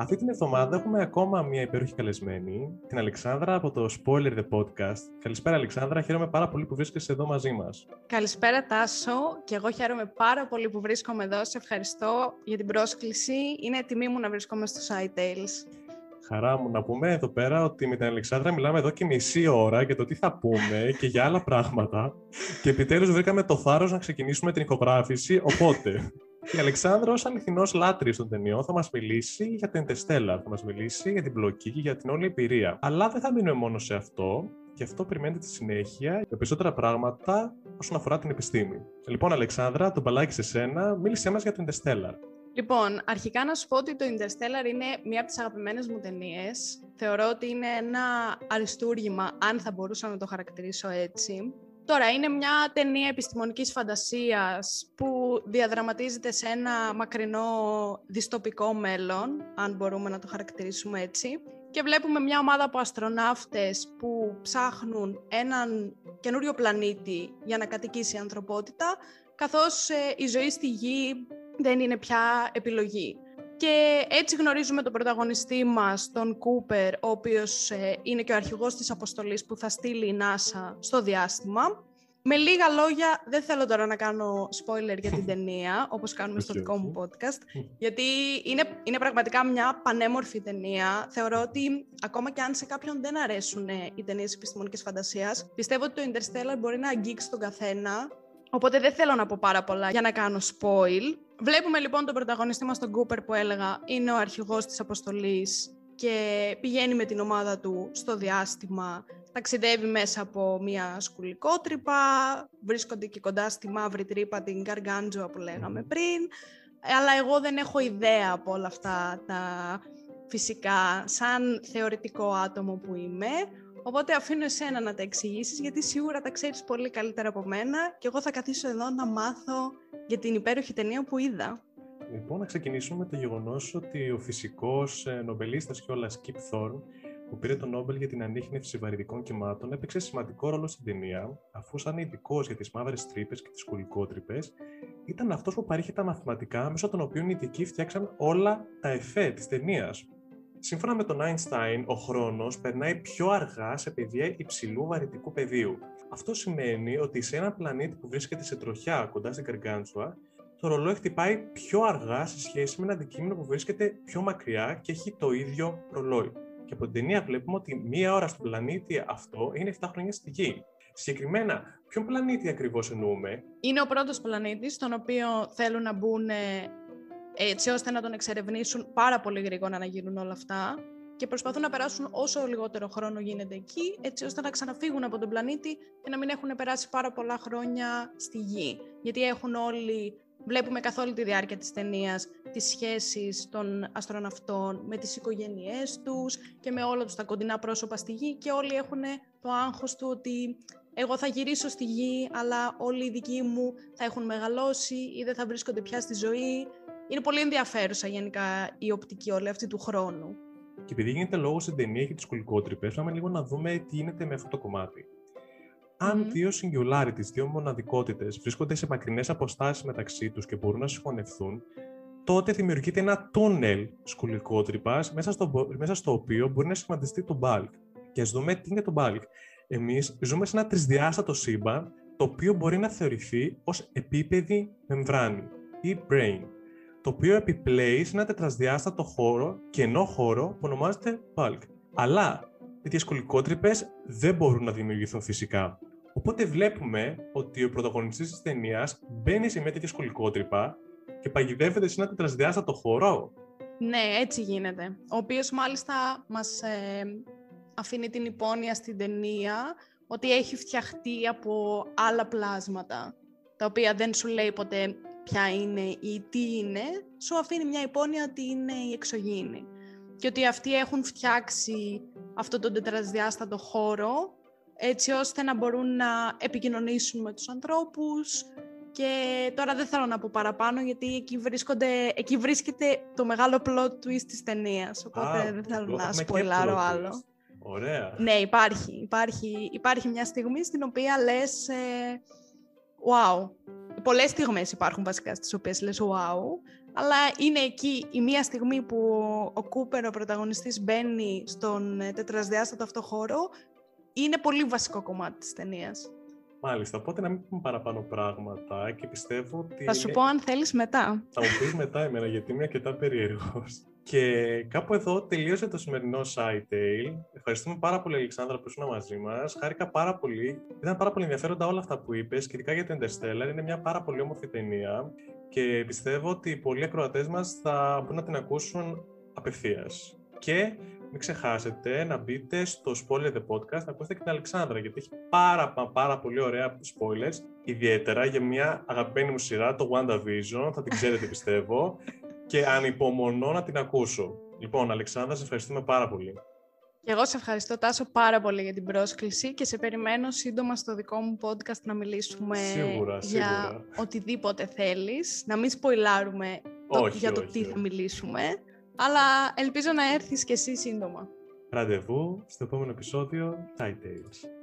Αυτή την εβδομάδα έχουμε ακόμα μια υπέροχη καλεσμένη, την Αλεξάνδρα από το Spoiler The Podcast. Καλησπέρα Αλεξάνδρα, χαίρομαι πάρα πολύ που βρίσκεσαι εδώ μαζί μας. Καλησπέρα Τάσο και εγώ χαίρομαι πάρα πολύ που βρίσκομαι εδώ. Σε ευχαριστώ για την πρόσκληση. Είναι τιμή μου να βρίσκομαι στο iTales. Χαρά μου να πούμε εδώ πέρα ότι με την Αλεξάνδρα μιλάμε εδώ και μισή ώρα για το τι θα πούμε και για άλλα πράγματα. Και επιτέλους βρήκαμε το θάρρος να ξεκινήσουμε την ηχογράφηση. Οπότε, η Αλεξάνδρα, ω αληθινό λάτρης των ταινιών, θα μας μιλήσει για το Interstellar, θα μας μιλήσει για την μπλοκή και για την όλη εμπειρία. Αλλά δεν θα μείνουμε μόνο σε αυτό. Γι' αυτό περιμένετε τη συνέχεια για περισσότερα πράγματα όσον αφορά την επιστήμη. Λοιπόν, Αλεξάνδρα, το μπαλάκι σε σένα, μίλησέ μας για το Interstellar. Λοιπόν, αρχικά να σου πω ότι το Interstellar είναι μία από τις αγαπημένες μου ταινίες. Θεωρώ ότι είναι ένα αριστούργημα, αν θα μπορούσα να το χαρακτηρίσω έτσι. Τώρα, είναι μια ταινία επιστημονικής φαντασίας που διαδραματίζεται σε ένα μακρινό διστοπικό μέλλον, αν μπορούμε να το χαρακτηρίσουμε έτσι. Και βλέπουμε μια ομάδα από αστροναύτες που ψάχνουν έναν καινούριο πλανήτη για να κατοικήσει η ανθρωπότητα, καθώς ε, η ζωή στη Γη δεν είναι πια επιλογή. Και έτσι γνωρίζουμε τον πρωταγωνιστή μας, τον Κούπερ, ο οποίος ε, είναι και ο αρχηγός της αποστολής που θα στείλει η NASA στο διάστημα. Με λίγα λόγια, δεν θέλω τώρα να κάνω spoiler για την ταινία, όπως κάνουμε στο δικό μου podcast, γιατί είναι, είναι πραγματικά μια πανέμορφη ταινία. Θεωρώ ότι ακόμα και αν σε κάποιον δεν αρέσουν οι ταινίες επιστημονικής φαντασίας, πιστεύω ότι το Interstellar μπορεί να αγγίξει τον καθένα, οπότε δεν θέλω να πω πάρα πολλά για να κάνω spoil. Βλέπουμε λοιπόν τον πρωταγωνιστή μας, τον Κούπερ που έλεγα, είναι ο αρχηγός της αποστολής και πηγαίνει με την ομάδα του στο διάστημα, ταξιδεύει μέσα από μια σκουλικότρυπα, βρίσκονται και κοντά στη μαύρη τρύπα, την Καργκάντζοα που λέγαμε πριν, αλλά εγώ δεν έχω ιδέα από όλα αυτά τα φυσικά, σαν θεωρητικό άτομο που είμαι, Οπότε αφήνω εσένα να τα εξηγήσεις, γιατί σίγουρα τα ξέρεις πολύ καλύτερα από μένα και εγώ θα καθίσω εδώ να μάθω για την υπέροχη ταινία που είδα. Λοιπόν, να ξεκινήσουμε με το γεγονός ότι ο φυσικός ε, νομπελίστας κιόλας Kip Thorne, που πήρε το Νόμπελ για την ανείχνευση βαρυδικών κυμάτων, έπαιξε σημαντικό ρόλο στην ταινία, αφού σαν ειδικός για τις μαύρες τρύπες και τις κουλικότρυπες, ήταν αυτός που παρήχε τα μαθηματικά μέσω των οποίων οι ειδικοί φτιάξαν όλα τα εφέ της ταινίας. Σύμφωνα με τον Einstein, ο χρόνος περνάει πιο αργά σε παιδεία υψηλού βαρυτικού πεδίου. Αυτό σημαίνει ότι σε ένα πλανήτη που βρίσκεται σε τροχιά κοντά στην Καργκάντσουα, το ρολόι χτυπάει πιο αργά σε σχέση με ένα αντικείμενο που βρίσκεται πιο μακριά και έχει το ίδιο ρολόι. Και από την ταινία βλέπουμε ότι μία ώρα στον πλανήτη αυτό είναι 7 χρόνια στη Γη. Συγκεκριμένα, ποιον πλανήτη ακριβώς εννοούμε; Είναι ο πρώτος πλανήτης, στον οποίο θέλουν να μπουν έτσι ώστε να τον εξερευνήσουν πάρα πολύ γρήγορα να γίνουν όλα αυτά και προσπαθούν να περάσουν όσο λιγότερο χρόνο γίνεται εκεί, έτσι ώστε να ξαναφύγουν από τον πλανήτη και να μην έχουν περάσει πάρα πολλά χρόνια στη Γη. Γιατί έχουν όλοι, βλέπουμε καθ' όλη τη διάρκεια της ταινίας τις σχέσεις των αστροναυτών με τις οικογένειές τους και με όλα τους τα κοντινά πρόσωπα στη Γη και όλοι έχουν το άγχος του ότι εγώ θα γυρίσω στη Γη, αλλά όλοι οι δικοί μου θα έχουν μεγαλώσει ή δεν θα βρίσκονται πια στη ζωή είναι πολύ ενδιαφέρουσα γενικά η οπτική όλη αυτή του χρόνου. Και επειδή γίνεται λόγος στην ταινία και τις κουλικότρυπες, πάμε λίγο να δούμε τι γίνεται με αυτό το κομμάτι. Αν mm-hmm. δύο singularities, δύο μοναδικότητες, βρίσκονται σε μακρινές αποστάσεις μεταξύ τους και μπορούν να συγχωνευτούν, τότε δημιουργείται ένα τούνελ σκουλικότρυπας μέσα, στο, μέσα στο οποίο μπορεί να σχηματιστεί το bulk. Και ας δούμε τι είναι το bulk. Εμείς ζούμε σε ένα τρισδιάστατο σύμπαν, το οποίο μπορεί να θεωρηθεί ως επίπεδη μεμβράνη ή brain το οποίο επιπλέει σε ένα τετρασδιάστατο χώρο, κενό χώρο που ονομάζεται bulk. Αλλά οι διασκολικότρυπες δεν μπορούν να δημιουργηθούν φυσικά. Οπότε βλέπουμε ότι ο πρωταγωνιστής της ταινίας μπαίνει σε μια τέτοια σκολικότρυπα και παγιδεύεται σε ένα τετρασδιάστατο χώρο. Ναι, έτσι γίνεται. Ο οποίος μάλιστα μας ε, αφήνει την υπόνοια στην ταινία ότι έχει φτιαχτεί από άλλα πλάσματα, τα οποία δεν σου λέει ποτέ ποια είναι ή τι είναι, σου αφήνει μια υπόνοια ότι είναι η εξωγήινη. Και ότι αυτοί έχουν φτιάξει αυτό τον τετρασδιάστατο χώρο έτσι ώστε να μπορούν να επικοινωνήσουν με τους ανθρώπους και τώρα δεν θέλω να πω παραπάνω γιατί εκεί, βρίσκονται, εκεί βρίσκεται το μεγάλο plot twist της ταινίας. οπότε δεν θέλω να σποιλάρω άλλο. Ωραία. Ναι, υπάρχει, υπάρχει, υπάρχει μια στιγμή στην οποία λες ε, wow, πολλές στιγμές υπάρχουν βασικά στις οποίες λες wow, αλλά είναι εκεί η μία στιγμή που ο Κούπερ, ο πρωταγωνιστής, μπαίνει στον ε, τετρασδιάστατο αυτό χώρο, είναι πολύ βασικό κομμάτι της ταινίας. Μάλιστα, οπότε να μην πούμε παραπάνω πράγματα και πιστεύω ότι... Θα σου πω αν θέλεις μετά. Θα μου πεις μετά εμένα, γιατί είμαι αρκετά περίεργος. Και κάπου εδώ τελείωσε το σημερινό SciTale. Ευχαριστούμε πάρα πολύ, Αλεξάνδρα, που ήσουν μαζί μας. Χάρηκα πάρα πολύ. Ήταν πάρα πολύ ενδιαφέροντα όλα αυτά που είπες, και ειδικά για το Interstellar. Είναι μια πάρα πολύ όμορφη ταινία και πιστεύω ότι πολλοί ακροατές μας θα μπορούν να την ακούσουν απευθείας. Και μην ξεχάσετε να μπείτε στο Spoiler The Podcast να ακούσετε και την Αλεξάνδρα, γιατί έχει πάρα, πάρα πολύ ωραία spoilers, ιδιαίτερα για μια αγαπημένη μου σειρά, το WandaVision, θα την ξέρετε πιστεύω, και ανυπομονώ να την ακούσω. Λοιπόν, Αλεξάνδρα, σε ευχαριστούμε πάρα πολύ. Και εγώ σε ευχαριστώ Τάσο πάρα πολύ για την πρόσκληση και σε περιμένω σύντομα στο δικό μου podcast να μιλήσουμε σίγουρα, για οτιδήποτε θέλεις, να μην σποιλάρουμε για το τι θα μιλήσουμε, αλλά ελπίζω να έρθεις και εσύ σύντομα. Ραντεβού στο επόμενο επεισόδιο Tide Tales.